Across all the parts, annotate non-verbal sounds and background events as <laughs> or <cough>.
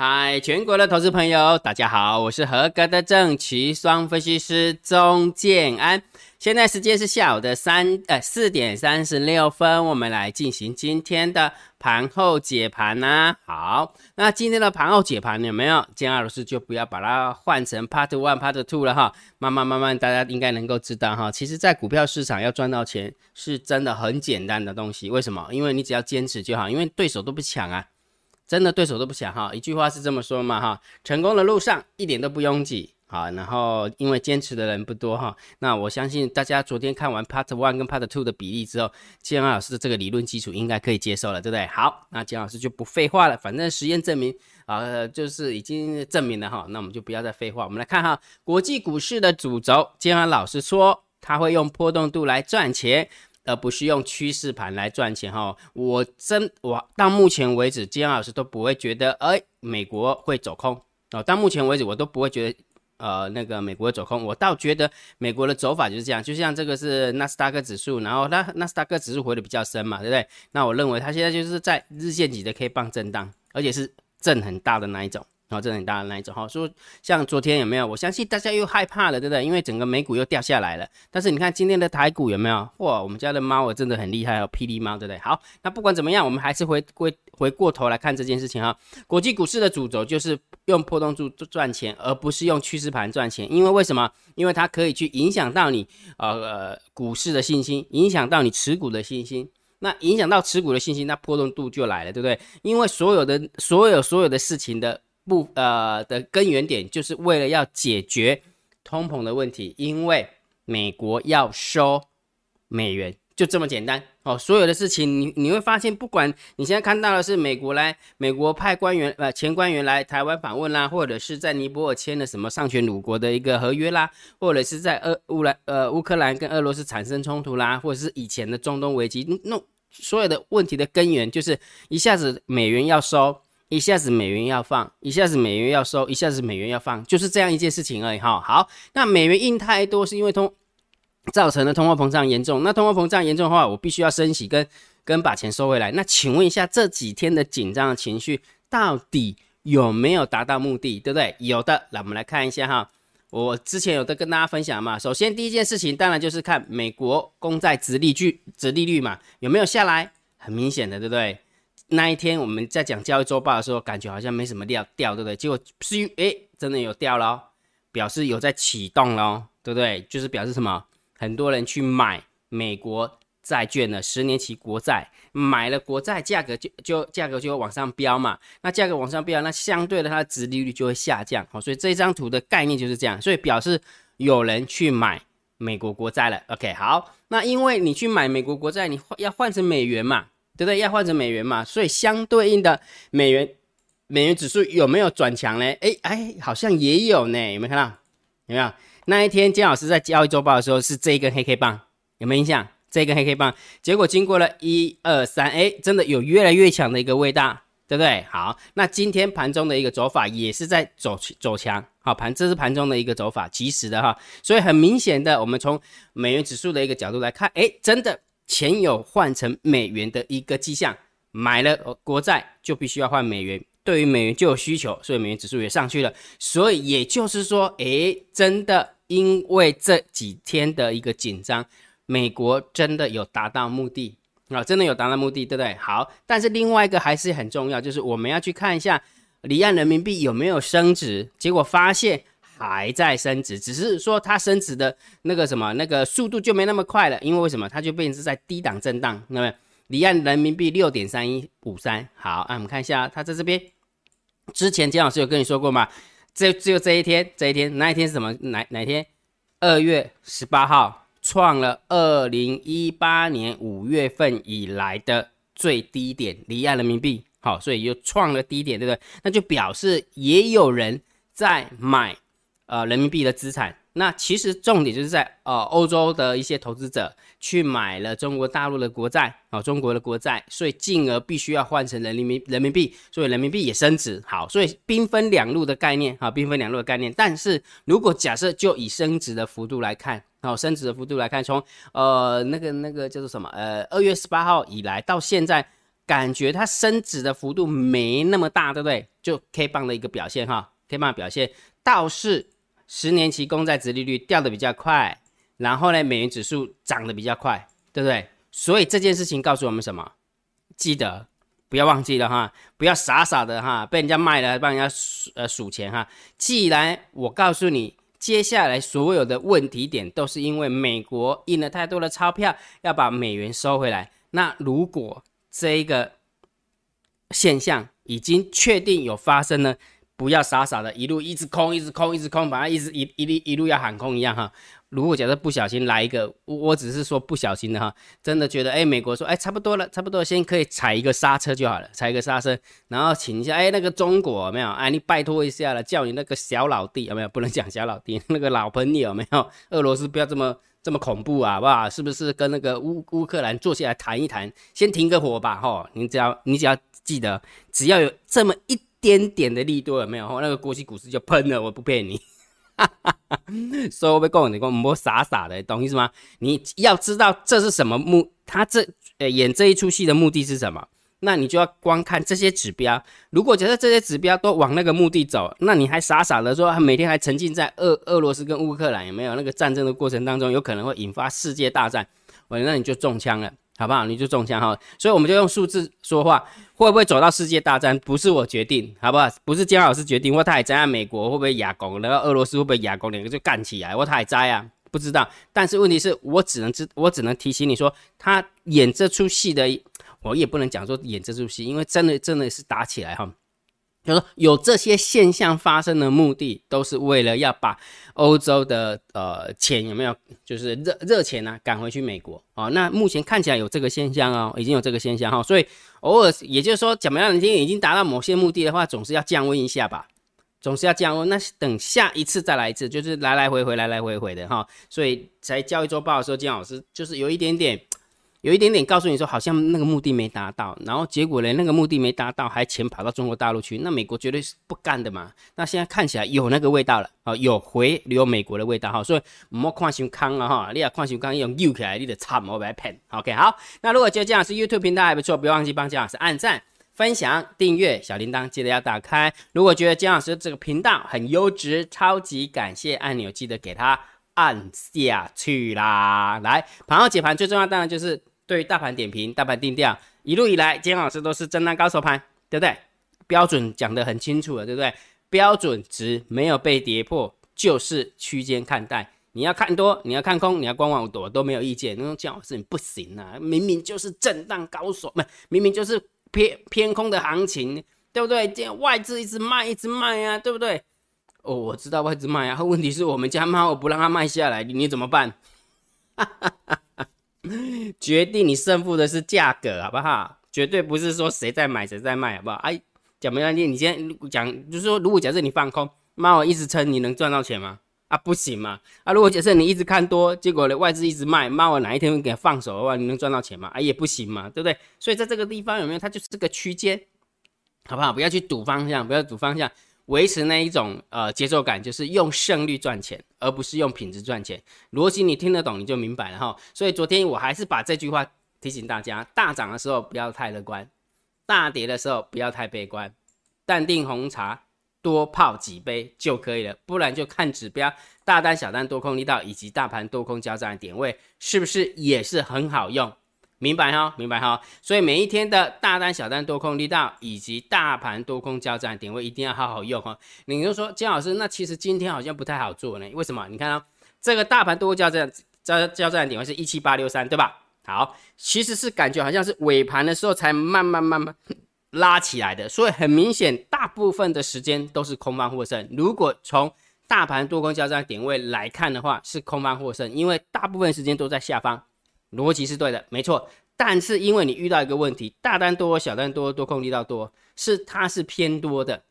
嗨，全国的投资朋友，大家好，我是合格的正奇双分析师钟建安。现在时间是下午的三呃四点三十六分，我们来进行今天的盘后解盘呐。好，那今天的盘后解盘有没有？建安老师就不要把它换成 Part One、Part Two 了哈。慢慢慢慢，大家应该能够知道哈。其实，在股票市场要赚到钱，是真的很简单的东西。为什么？因为你只要坚持就好，因为对手都不抢啊。真的对手都不想哈，一句话是这么说嘛哈，成功的路上一点都不拥挤，啊，然后因为坚持的人不多哈，那我相信大家昨天看完 Part One 跟 Part Two 的比例之后，建安老师的这个理论基础应该可以接受了，对不对？好，那建老师就不废话了，反正实验证明啊，就是已经证明了哈，那我们就不要再废话，我们来看哈，国际股市的主轴，建安老师说他会用波动度来赚钱。而不是用趋势盘来赚钱哈，我真我到目前为止，金老师都不会觉得，哎，美国会走空哦。到目前为止，我都不会觉得，呃，那个美国会走空。我倒觉得美国的走法就是这样，就像这个是纳斯达克指数，然后那纳斯达克指数回的比较深嘛，对不对？那我认为它现在就是在日线级的 K 棒震荡，而且是震很大的那一种。然后这很大的那一种哈，说像昨天有没有？我相信大家又害怕了，对不对？因为整个美股又掉下来了。但是你看今天的台股有没有？哇，我们家的猫我真的很厉害哦，霹雳猫，对不对？好，那不管怎么样，我们还是回归回过头来看这件事情哈。国际股市的主轴就是用波动柱赚钱，而不是用趋势盘赚钱。因为为什么？因为它可以去影响到你呃股市的信心，影响到你持股的信心。那影响到持股的信心，那波动度就来了，对不对？因为所有的所有所有的事情的。不呃的根源点就是为了要解决通膨的问题，因为美国要收美元，就这么简单哦。所有的事情你你会发现，不管你现在看到的是美国来，美国派官员呃前官员来台湾访问啦，或者是在尼泊尔签了什么上权鲁国的一个合约啦，或者是在俄乌兰呃乌克兰跟俄罗斯产生冲突啦，或者是以前的中东危机，那所有的问题的根源就是一下子美元要收。一下子美元要放，一下子美元要收，一下子美元要放，就是这样一件事情而已哈。好，那美元印太多是因为通造成的通货膨胀严重。那通货膨胀严重的话，我必须要升息跟跟把钱收回来。那请问一下，这几天的紧张的情绪到底有没有达到目的？对不对？有的。那，我们来看一下哈。我之前有的跟大家分享嘛。首先第一件事情，当然就是看美国公债殖利率、殖利率嘛，有没有下来？很明显的，对不对？那一天我们在讲交易周报的时候，感觉好像没什么掉掉，对不对？结果是哎，真的有掉了，表示有在启动了，对不对？就是表示什么？很多人去买美国债券的十年期国债，买了国债，价格就就价格就会往上飙嘛。那价格往上飙，那相对的它的值利率就会下降。好，所以这张图的概念就是这样，所以表示有人去买美国国债了。OK，好，那因为你去买美国国债，你要换成美元嘛？对不对？要换成美元嘛，所以相对应的美元美元指数有没有转强呢？哎哎，好像也有呢，有没有看到？有没有？那一天姜老师在交易周报的时候是这一根黑 K 棒，有没有印象？这一根黑 K 棒，结果经过了一二三，哎，真的有越来越强的一个味道，对不对？好，那今天盘中的一个走法也是在走走强，好盘，这是盘中的一个走法，及时的哈，所以很明显的，我们从美元指数的一个角度来看，哎，真的。钱有换成美元的一个迹象，买了国债就必须要换美元，对于美元就有需求，所以美元指数也上去了。所以也就是说，诶，真的因为这几天的一个紧张，美国真的有达到目的啊，真的有达到目的，对不对？好，但是另外一个还是很重要，就是我们要去看一下离岸人民币有没有升值，结果发现。还在升值，只是说它升值的那个什么那个速度就没那么快了，因为为什么？它就变成在低档震荡。那么离岸人民币六点三一五三，好，那我们看一下，它在这边之前姜老师有跟你说过吗？这只有这一天，这一天那一天是什么？哪哪天？二月十八号创了二零一八年五月份以来的最低点，离岸人民币好，所以又创了低点，对不对？那就表示也有人在买。呃，人民币的资产，那其实重点就是在呃欧洲的一些投资者去买了中国大陆的国债啊，中国的国债，所以进而必须要换成人民人民币，所以人民币也升值。好，所以兵分两路的概念啊，兵分两路的概念。但是如果假设就以升值的幅度来看，好，升值的幅度来看，从呃那个那个叫做什么呃二月十八号以来到现在。感觉它升值的幅度没那么大，对不对？就 K 棒的一个表现哈，K 棒的表现倒是十年期公债殖利率掉的比较快，然后呢，美元指数涨得比较快，对不对？所以这件事情告诉我们什么？记得不要忘记了哈，不要傻傻的哈，被人家卖了帮人家数呃数钱哈。既然我告诉你。接下来所有的问题点都是因为美国印了太多的钞票，要把美元收回来。那如果这一个现象已经确定有发生呢？不要傻傻的一路一直空，一直空，一直空，反正一直一一路一路要喊空一样哈。如果假设不小心来一个，我我只是说不小心的哈，真的觉得哎，美国说哎差不多了，差不多先可以踩一个刹车就好了，踩一个刹车，然后请一下哎那个中国没有哎你拜托一下了，叫你那个小老弟有没有？不能讲小老弟，那个老朋友有没有？俄罗斯不要这么这么恐怖啊，好不好？是不是跟那个乌乌克兰坐下来谈一谈，先停个火吧哈？你只要你只要记得，只要有这么一点点的力度有没有？那个国际股市就喷了，我不骗你。哈哈哈，所以我被告你讲，唔好傻傻的，懂意思吗？你要知道这是什么目，他这呃演这一出戏的目的是什么？那你就要光看这些指标。如果觉得这些指标都往那个目的走，那你还傻傻的说每天还沉浸在俄俄罗斯跟乌克兰有没有那个战争的过程当中，有可能会引发世界大战，我那你就中枪了。好不好？你就中枪哈，所以我们就用数字说话，会不会走到世界大战？不是我决定，好不好？不是姜老师决定，或他也在美国会不会亚攻，然后俄罗斯会不会亚攻，两个就干起来，或他也在啊，不知道。但是问题是我只能知，我只能提醒你说，他演这出戏的，我也不能讲说演这出戏，因为真的真的是打起来哈。就说有这些现象发生的目的，都是为了要把欧洲的呃钱有没有，就是热热钱呢赶回去美国哦。那目前看起来有这个现象哦，已经有这个现象哈。所以偶尔也就是说，怎么样，已经已经达到某些目的的话，总是要降温一下吧，总是要降温。那等下一次再来一次，就是来来回回来来回回的哈。所以在教育周报的时候，金老师就是有一点点。有一点点告诉你说，好像那个目的没达到，然后结果呢，那个目的没达到，还钱跑到中国大陆去，那美国绝对是不干的嘛。那现在看起来有那个味道了，啊，有回流美国的味道哈。所以唔好看伤康了哈，你要看伤康用扭起来，你得惨我白骗。OK，好，那如果觉得姜老师 YouTube 频道还不错，不要忘记帮姜老师按赞、分享、订阅小铃铛，记得要打开。如果觉得姜老师这个频道很优质，超级感谢按钮记得给他按下去啦。来，盘后解盘最重要当然就是。对于大盘点评、大盘定调，一路以来，金老师都是震荡高手盘，对不对？标准讲得很清楚了，对不对？标准值没有被跌破，就是区间看待。你要看多，你要看空，你要观望多都没有意见。那种姜老师你不行啊，明明就是震荡高手，不，明明就是偏偏空的行情，对不对？这外资一直卖，一直卖啊，对不对？哦，我知道外资卖啊，问题是我们家猫我不让它卖下来，你怎么办？哈哈哈。<laughs> 决定你胜负的是价格，好不好？绝对不是说谁在买谁在卖，好不好？哎，讲没问题。你先讲就是说，如果假设你放空，那我一直撑，你能赚到钱吗？啊，不行嘛。啊，如果假设你一直看多，结果呢外资一直卖，那我哪一天会给放手的话，你能赚到钱吗？啊，也不行嘛，对不对？所以在这个地方有没有？它就是这个区间，好不好？不要去赌方向，不要赌方向。维持那一种呃节奏感，就是用胜率赚钱，而不是用品质赚钱。逻辑你听得懂，你就明白了哈。所以昨天我还是把这句话提醒大家：大涨的时候不要太乐观，大跌的时候不要太悲观，淡定红茶多泡几杯就可以了。不然就看指标，大单、小单、多空力道以及大盘多空交战的点位，是不是也是很好用？明白哈，明白哈，所以每一天的大单、小单、多空力道以及大盘多空交战点位一定要好好用哈。你就说金老师，那其实今天好像不太好做呢？为什么？你看啊，这个大盘多空交战交交战点位是一七八六三，对吧？好，其实是感觉好像是尾盘的时候才慢慢慢慢 <laughs> 拉起来的，所以很明显，大部分的时间都是空方获胜。如果从大盘多空交战点位来看的话，是空方获胜，因为大部分时间都在下方。逻辑是对的，没错。但是因为你遇到一个问题，大单多，小单多，多空力道多，是它是偏多的，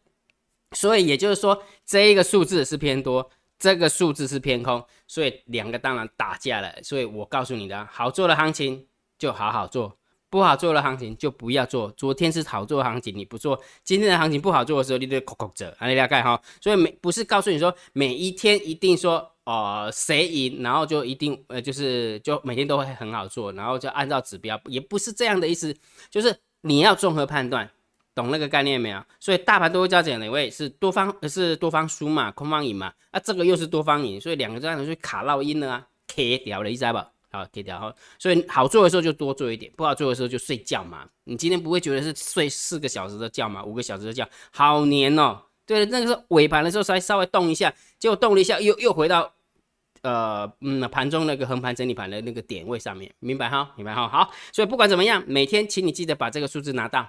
所以也就是说，这一个数字是偏多，这个数字是偏空，所以两个当然打架了。所以我告诉你的，好做的行情就好好做。不好做的行情就不要做。昨天是好做的行情，你不做，今天的行情不好做的时候，你就扣扣着，你大概哈。所以每不是告诉你说每一天一定说哦谁赢，然后就一定呃就是就每天都会很好做，然后就按照指标，也不是这样的意思。就是你要综合判断，懂那个概念没有？所以大盘多焦点哪位是多方是多方输嘛，空方赢嘛？啊，这个又是多方赢，所以两个这样就卡烙音了啊，K 掉了，一知吧？好，K 掉哈。所以好做的时候就多做一点，不好做的时候就睡觉嘛。你今天不会觉得是睡四个小时的觉嘛？五个小时的觉，好黏哦。对那个时候尾盘的时候稍微稍微动一下，结果动了一下，又又回到。呃，嗯，盘中那个横盘整理盘的那个点位上面，明白哈？明白哈？好，所以不管怎么样，每天请你记得把这个数字拿到，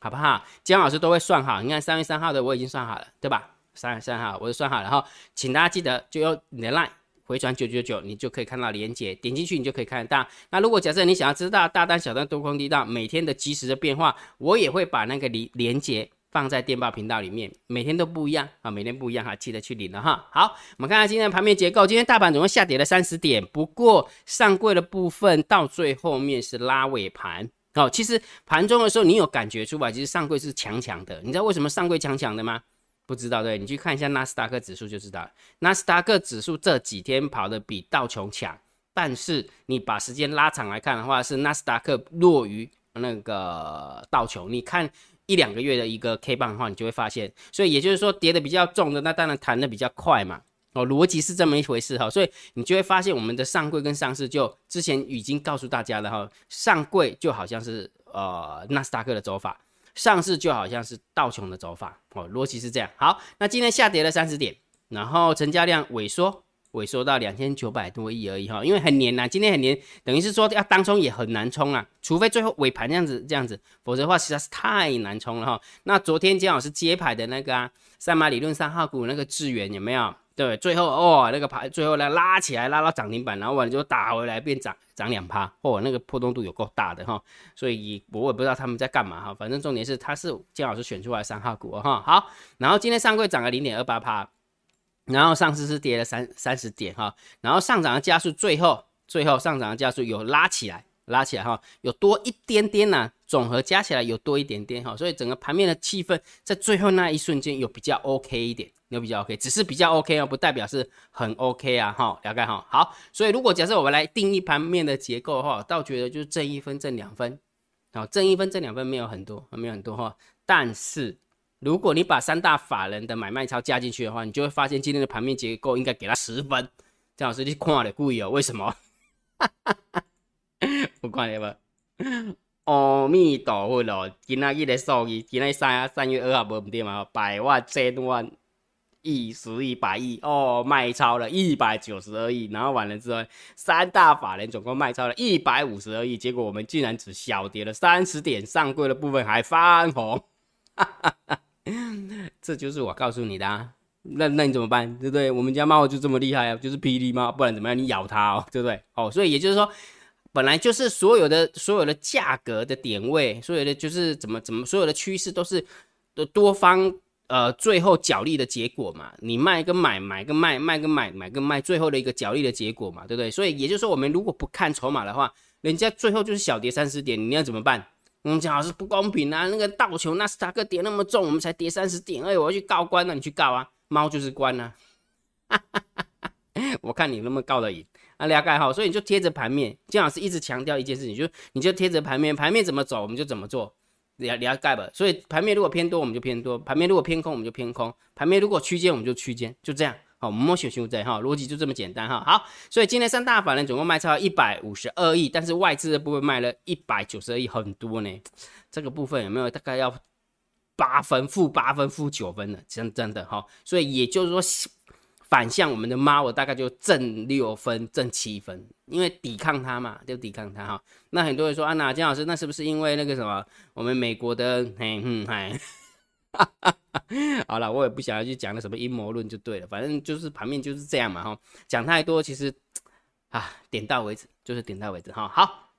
好不好？姜老师都会算好。你看三月三号的我已经算好了，对吧？三月三号我就算好了哈，请大家记得就用你的 line 回传九九九，你就可以看到连接，点进去你就可以看得到。那如果假设你想要知道大单、小单、多空低档每天的及时的变化，我也会把那个连连接。放在电报频道里面，每天都不一样啊，每天不一样哈，记得去领了哈。好，我们看看今天的盘面结构。今天大盘总共下跌了三十点，不过上柜的部分到最后面是拉尾盘。哦，其实盘中的时候你有感觉出来，其实上柜是强强的。你知道为什么上柜强强的吗？不知道对？你去看一下纳斯达克指数就知道了。纳斯达克指数这几天跑的比道琼强，但是你把时间拉长来看的话，是纳斯达克弱于那个道琼。你看。一两个月的一个 K 棒的话，你就会发现，所以也就是说跌的比较重的，那当然弹的比较快嘛。哦，逻辑是这么一回事哈，所以你就会发现我们的上柜跟上市就之前已经告诉大家了哈，上柜就好像是呃纳斯达克的走法，上市就好像是道琼的走法。哦，逻辑是这样。好，那今天下跌了三十点，然后成交量萎缩。萎缩到两千九百多亿而已哈，因为很黏呐，今天很黏，等于是说要当冲也很难冲啊，除非最后尾盘这样子这样子，否则的话实在是太难冲了哈。那昨天姜老师接牌的那个啊，三马理论三号股那个智源有没有？对，最后哦那个牌最后呢拉起来拉到涨停板，然后完了就打回来变涨涨两趴，哦那个波动度有够大的哈，所以我也不知道他们在干嘛哈，反正重点是他是姜老师选出来三号股哈。好，然后今天上柜涨了零点二八趴。然后上次是跌了三三十点哈，然后上涨的加速，最后最后上涨的加速有拉起来，拉起来哈，有多一点点呐，总和加起来有多一点点哈，所以整个盘面的气氛在最后那一瞬间有比较 OK 一点，有比较 OK，只是比较 OK 哦，不代表是很 OK 啊哈，了解哈。好，所以如果假设我们来定义盘面的结构的话，倒觉得就是正一分正两分，好，正一分正两分没有很多，没有很多哈，但是。如果你把三大法人的买卖超加进去的话，你就会发现今天的盘面结构应该给他十分。张老师，你看了故意哦？为什么？<laughs> 不管你吧。阿弥陀佛咯，今仔日的数字，今仔三三月二号无唔对嘛？百万、千万、亿、十亿、百亿哦，卖超了一百九十二亿，然后完了之后，三大法人总共卖超了一百五十二亿，结果我们竟然只小跌了三十点，上柜的部分还翻红。<laughs> <laughs> 这就是我告诉你的，啊。那那你怎么办，对不对？我们家猫就这么厉害啊，就是霹雳猫，不然怎么样？你咬它哦，对不对？哦，所以也就是说，本来就是所有的所有的价格的点位，所有的就是怎么怎么，所有的趋势都是的多方呃最后角力的结果嘛。你卖跟买，买跟卖，卖跟买，买跟卖，最后的一个角力的结果嘛，对不对？所以也就是说，我们如果不看筹码的话，人家最后就是小跌三十点，你要怎么办？我们讲老师不公平啊！那个道球纳斯达克跌那么重，我们才跌三十点，哎，我要去告官了，你去告啊！猫就是官啊！<laughs> 我看你能不能告得赢啊？了解好，所以你就贴着盘面，姜老师一直强调一件事情，就你就贴着盘面，盘面怎么走我们就怎么做，了了解吧？所以盘面如果偏多我们就偏多，盘面如果偏空我们就偏空，盘面如果区间我们就区间，就这样。好，摸小熊在哈，逻辑就这么简单哈。好，所以今天三大法人总共卖超一百五十二亿，但是外资的部分卖了一百九十二亿，很多呢。这个部分有没有大概要八分、负八分、负九分的？真真的哈。所以也就是说，反向我们的猫，我大概就挣六分、挣七分，因为抵抗它嘛，就抵抗它哈。那很多人说，啊，那姜老师，那是不是因为那个什么，我们美国的，嘿，嗯，嗨。哈 <laughs> 好了，我也不想要去讲那什么阴谋论就对了，反正就是盘面就是这样嘛哈。讲太多其实啊，点到为止就是点到为止哈。好，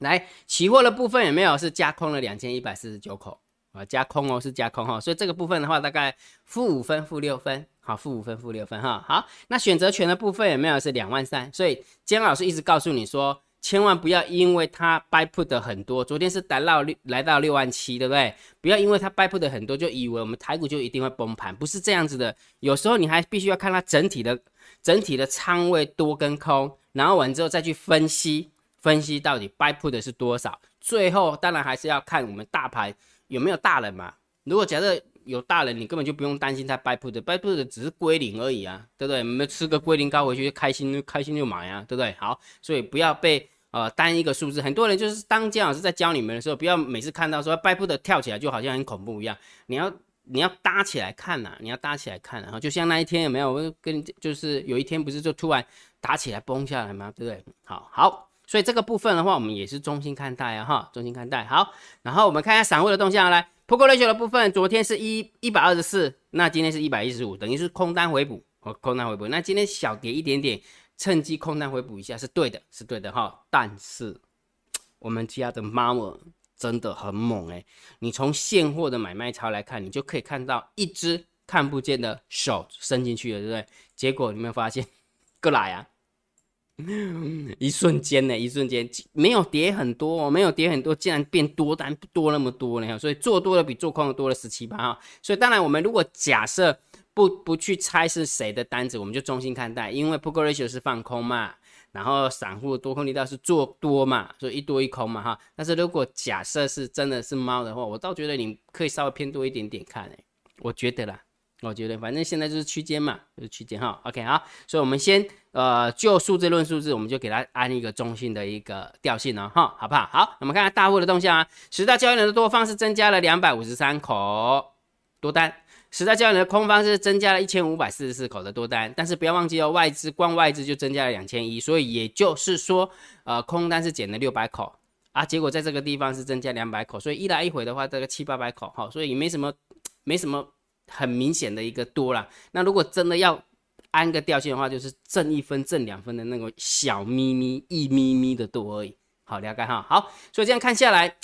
来期货的部分有没有是加空了两千一百四十九口啊？加空哦，是加空哈。所以这个部分的话，大概负五分、负六分，好，负五分、负六分哈。好，那选择权的部分有没有是两万三？所以姜老师一直告诉你说。千万不要因为它 buy put 的很多，昨天是达到六来到六万七，对不对？不要因为它 buy put 的很多，就以为我们台股就一定会崩盘，不是这样子的。有时候你还必须要看它整体的整体的仓位多跟空，然后完之后再去分析分析到底 buy put 的是多少。最后当然还是要看我们大盘有没有大人嘛。如果假设有大人，你根本就不用担心它 buy put，buy put 只是归零而已啊，对不对？我们吃个归零高回去，开心开心就买啊，对不对？好，所以不要被呃单一个数字，很多人就是当姜老师在教你们的时候，不要每次看到说 buy put 跳起来就好像很恐怖一样，你要。你要搭起来看呐，你要搭起来看，然后就像那一天有没有？跟就是有一天不是就突然打起来崩下来吗？对不对？好好，所以这个部分的话，我们也是中心看待啊，哈，中心看待。好，然后我们看一下散户的动向来，Put Ratio 的部分，昨天是一一百二十四，那今天是一百一十五，等于是空单回补，哦，空单回补。那今天小跌一点点，趁机空单回补一下是对的，是对的哈。但是我们家的妈妈。真的很猛哎！你从现货的买卖超来看，你就可以看到一只看不见的手伸进去了，对不对？结果你没有发现？过来啊！一瞬间呢，一瞬间没有跌很多，没有跌很多，竟然变多单多那么多呢！所以做多了比做空的多了十七八啊！所以当然，我们如果假设不不去猜是谁的单子，我们就中心看待，因为 Put Ratio 是放空嘛。然后散户多空力道是做多嘛，所以一多一空嘛哈。但是如果假设是真的是猫的话，我倒觉得你可以稍微偏多一点点看诶，我觉得啦，我觉得反正现在就是区间嘛，就是区间哈。OK 好，所以我们先呃就数字论数字，我们就给它安一个中性的一个调性了哈，好不好？好，我们看看大户的动向啊，十大交易人的多方是增加了两百五十三口多单。十大交易的空方是增加了一千五百四十四口的多单，但是不要忘记哦，外资光外资就增加了两千一，所以也就是说，呃，空单是减了六百口啊，结果在这个地方是增加两百口，所以一来一回的话，这个七八百口哈，所以也没什么，没什么很明显的一个多啦。那如果真的要安个调性的话，就是挣一分、挣两分的那个小咪咪、一咪咪的多而已。好，了解哈。好，所以这样看下来。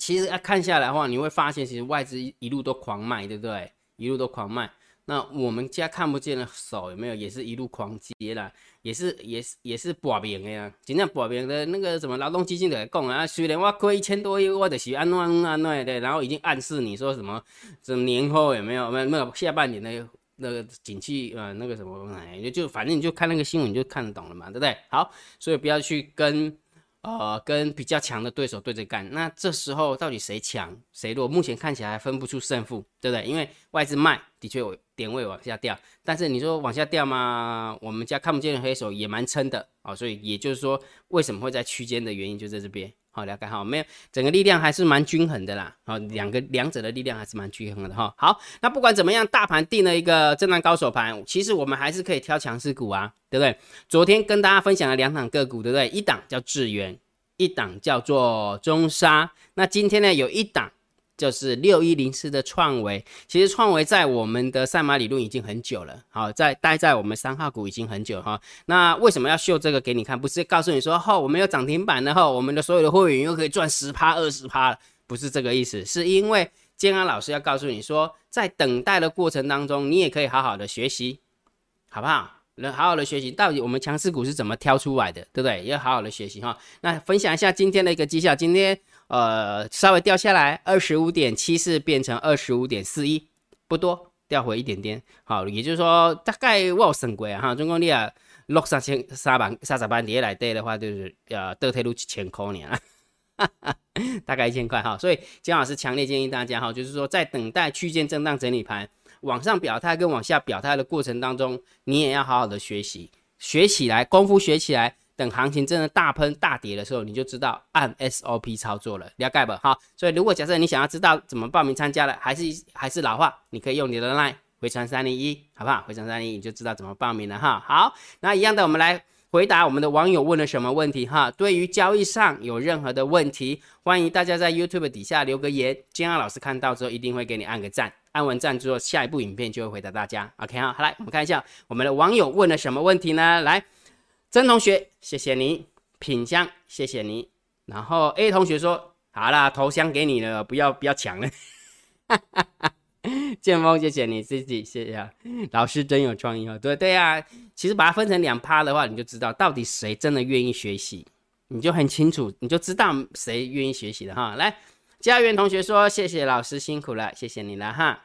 其实要看下来的话，你会发现，其实外资一路都狂卖，对不对？一路都狂卖。那我们家看不见的手有没有，也是一路狂接啦，也是也是也是搏命的呀。今天搏命的那个什么劳动基金在讲啊，虽然我亏一千多亿，我就是安安安安的，然后已经暗示你说什么，这年后有没有没有没有下半年的那个景气呃那个什么哎，就反正你就看那个新闻你就看得懂了嘛，对不对？好，所以不要去跟。呃，跟比较强的对手对着干，那这时候到底谁强谁弱？目前看起来分不出胜负，对不对？因为外资卖的确有点位往下掉，但是你说往下掉吗？我们家看不见的黑手也蛮撑的啊，所以也就是说，为什么会在区间的原因就在这边。好，了解好，没有整个力量还是蛮均衡的啦。好，两个两者的力量还是蛮均衡的哈。好，那不管怎么样，大盘定了一个震荡高手盘，其实我们还是可以挑强势股啊，对不对？昨天跟大家分享了两档个股，对不对？一档叫智源，一档叫做中沙。那今天呢，有一档。就是六一零四的创维，其实创维在我们的赛马理论已经很久了，好，在待在我们三号股已经很久哈。那为什么要秀这个给你看？不是告诉你说，吼，我们有涨停板的后，我们的所有的会员又可以赚十趴、二十趴了，不是这个意思，是因为建安老师要告诉你说，在等待的过程当中，你也可以好好的学习，好不好？能好好的学习，到底我们强势股是怎么挑出来的，对不对？要好好的学习哈。那分享一下今天的一个绩效，今天。呃，稍微掉下来，二十五点七四变成二十五点四一，不多，掉回一点点。好，也就是说，大概我算过啊，哈，总共你啊六三千三万三十万跌来跌的话，就是呃倒退路一千块呢，<laughs> 大概一千块哈。所以姜老师强烈建议大家哈，就是说在等待区间震荡整理盘往上表态跟往下表态的过程当中，你也要好好的学习，学起来，功夫学起来。等行情真的大喷大跌的时候，你就知道按 SOP 操作了，了解不？好，所以如果假设你想要知道怎么报名参加了，还是还是老话，你可以用你的 LINE 回传三零一，好不好？回传三零一你就知道怎么报名了哈。好，那一样的，我们来回答我们的网友问了什么问题哈。对于交易上有任何的问题，欢迎大家在 YouTube 底下留个言，金安老师看到之后一定会给你按个赞，按完赞之后，下一部影片就会回答大家。OK 哈，好来，我们看一下我们的网友问了什么问题呢？来。曾同学，谢谢你。品香，谢谢你。然后 A 同学说：“好啦，头香给你了，不要不要抢了。”剑锋，谢谢你自己，谢谢。老师真有创意哦。对对啊，其实把它分成两趴的话，你就知道到底谁真的愿意学习，你就很清楚，你就知道谁愿意学习的哈。来，家园同学说：“谢谢老师辛苦了，谢谢你了哈。”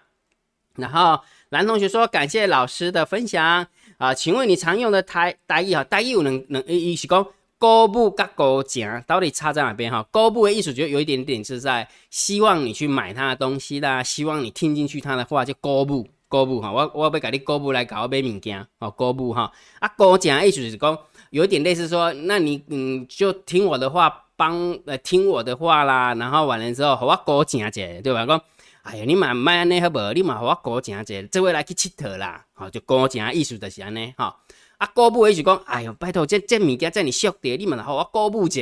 然后蓝同学说：“感谢老师的分享。”啊，请问你常用的台台语哈，台语能能意是讲勾布跟勾夹到底差在哪边哈？勾布的意思就有一点点是在希望你去买他的东西啦，希望你听进去他的话，就勾布勾布哈。我我要给你勾布来搞买物件哦，勾布哈。啊，勾夹意思就是讲有一点类似说，那你嗯就听我的话，帮呃听我的话啦，然后完了之后我勾夹者，对吧？讲哎呀，你嘛买安尼好无？你嘛我勾夹者，这位来去佚佗啦，好就勾夹意思就是安尼哈。啊，鼓舞伊就讲，哎哟，拜托，这这物件在你俗的，你嘛和我鼓舞一下，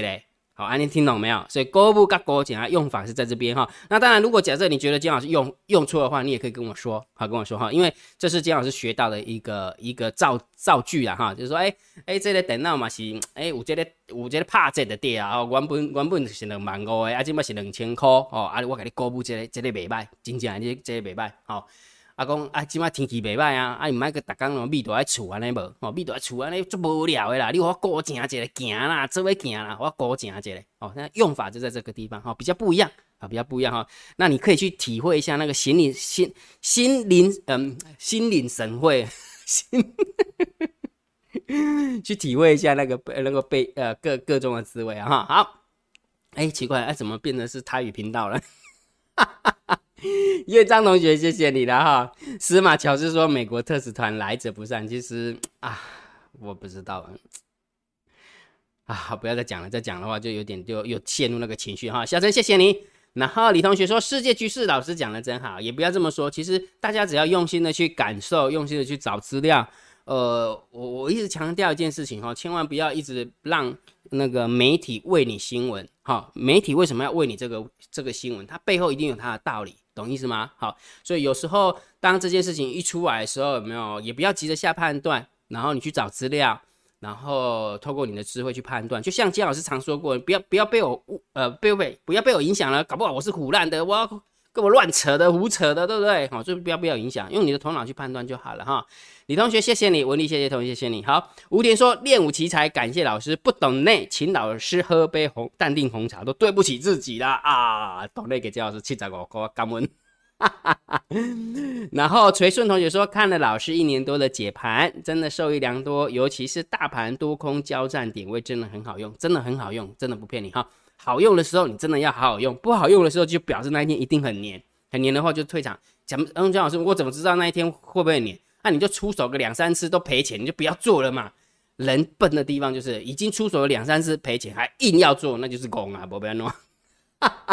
好，安尼听懂没有？所以鼓舞跟鼓讲啊，用法是在这边哈。那当然，如果假设你觉得姜老师用用错的话，你也可以跟我说，好，跟我说哈，因为这是姜老师学到的一个一个造造句啦哈，就是说，哎哎，这个电脑嘛是，哎，有这个有这个拍折的啊，原本原本是两万五的，啊，即摆是两千块，哦，啊，我给你鼓舞这个这个袂歹，真正这这个袂歹，好。啊，讲啊，即摆天气袂歹啊，啊，毋爱去逐工咯，咪住喺厝安尼无，吼，咪住喺厝安尼足无聊诶啦。你我过正一个行啦，做位行啦，我过正一个，哦，那用法就在这个地方，吼，比较不一样，啊，比较不一样哈。那你可以去体会一下那个心灵心心灵嗯心领神会，心 <laughs> 去体会一下那个那个被呃各各种的滋味啊哈。好，哎，奇怪，哎，怎么变成是台语频道了？<laughs> <laughs> 叶张同学，谢谢你了哈。司马乔是说美国特使团来者不善，其实啊，我不知道啊，不要再讲了，再讲的话就有点就又陷入那个情绪哈。小陈，谢谢你。然后李同学说世界局势，老师讲的真好，也不要这么说。其实大家只要用心的去感受，用心的去找资料。呃，我我一直强调一件事情哈，千万不要一直让那个媒体喂你新闻哈。媒体为什么要喂你这个这个新闻？它背后一定有它的道理。懂意思吗？好，所以有时候当这件事情一出来的时候，有没有也不要急着下判断，然后你去找资料，然后透过你的智慧去判断。就像金老师常说过，不要不要被我误呃被被不要被我影响了，搞不好我是胡乱的，我跟我乱扯的胡扯的，对不对？好，就不要不要影响，用你的头脑去判断就好了哈。李同学，谢谢你，文丽，谢谢同学，谢谢你。好，吴田说练武奇才，感谢老师，不懂内，请老师喝杯红淡定红茶，都对不起自己啦啊！懂内给姜老师七十五块，感恩。<laughs> 然后垂顺同学说，看了老师一年多的解盘，真的受益良多，尤其是大盘多空交战点位，真的很好用，真的很好用，真的不骗你哈。好用的时候，你真的要好好用；不好用的时候，就表示那一天一定很黏，很黏的话就退场。讲，嗯，姜老师，我怎么知道那一天会不会黏？那你就出手个两三次都赔钱，你就不要做了嘛。人笨的地方就是已经出手了两三次赔钱，还硬要做，那就是拱啊，不要弄。<laughs>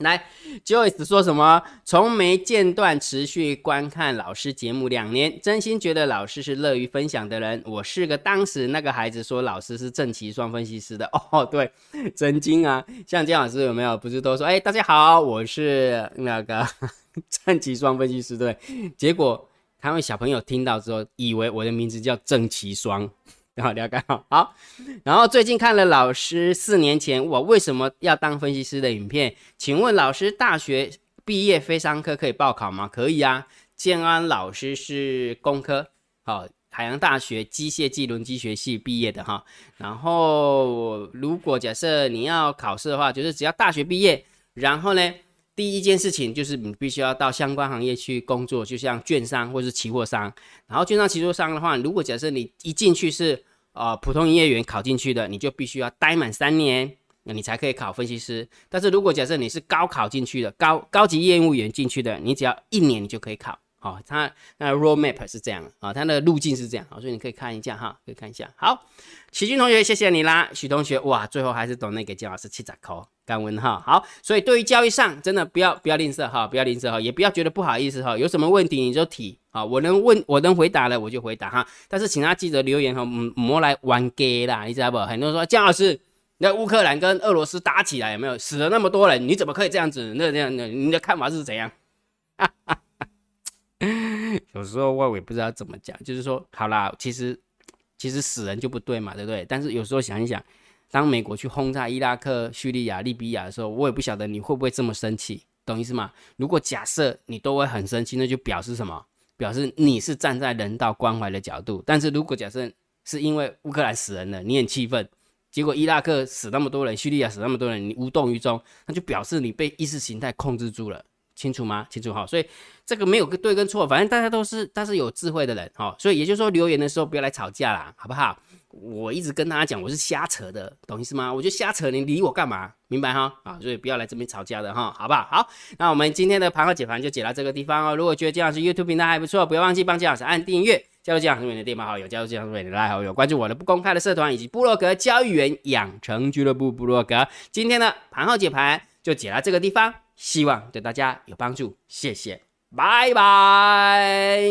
来，Joyce 说什么？从没间断持续观看老师节目两年，真心觉得老师是乐于分享的人。我是个当时那个孩子说老师是正奇双分析师的 <laughs> 哦，对，真经啊。像姜老师有没有？不是都说哎，大家好，我是那个 <laughs> 正奇双分析师对？结果。他们小朋友听到之后，以为我的名字叫郑奇双，好了解好。好，然后最近看了老师四年前我为什么要当分析师的影片，请问老师大学毕业非商科可以报考吗？可以啊，建安老师是工科，好，海洋大学机械技轮机学系毕业的哈。然后如果假设你要考试的话，就是只要大学毕业，然后呢？第一件事情就是你必须要到相关行业去工作，就像券商或是期货商。然后券商、期货商的话，如果假设你一进去是呃普通营业员考进去的，你就必须要待满三年，那你才可以考分析师。但是如果假设你是高考进去的，高高级业务员进去的，你只要一年你就可以考。好，它那 roadmap 是这样啊，它的路径是这样，好，所以你可以看一下哈，可以看一下。好，齐军同学，谢谢你啦，许同学，哇，最后还是懂那个姜老师七十扣，感问哈。好，所以对于交易上，真的不要不要吝啬哈，不要吝啬哈，也不要觉得不好意思哈，有什么问题你就提啊，我能问我能回答了我就回答哈，但是请他记得留言哈，嗯莫来玩 gay 啦，你知道不？很多人说姜老师，那乌克兰跟俄罗斯打起来有没有死了那么多人？你怎么可以这样子？那这样的你的看法是怎样？<laughs> 有时候我也不知道怎么讲，就是说，好啦，其实其实死人就不对嘛，对不对？但是有时候想一想，当美国去轰炸伊拉克、叙利亚、利比亚的时候，我也不晓得你会不会这么生气，懂意思吗？如果假设你都会很生气，那就表示什么？表示你是站在人道关怀的角度。但是如果假设是因为乌克兰死人了，你很气愤，结果伊拉克死那么多人，叙利亚死那么多人，你无动于衷，那就表示你被意识形态控制住了。清楚吗？清楚哈，所以这个没有个对跟错，反正大家都是，但是有智慧的人哈，所以也就是说留言的时候不要来吵架啦，好不好？我一直跟大家讲，我是瞎扯的，懂意思吗？我就瞎扯，你理我干嘛？明白哈？啊，所以不要来这边吵架的哈，好不好？好，那我们今天的盘后解盘就解到这个地方哦。如果觉得姜老师 YouTube 频道还不错，不要忘记帮姜老师按订阅，加入姜老师的电话好友，加入姜老师的拉好友，关注我的不公开的社团以及部落格交易员养成俱乐部部落格。今天的盘后解盘就解到这个地方，希望对大家有帮助，谢谢，拜拜。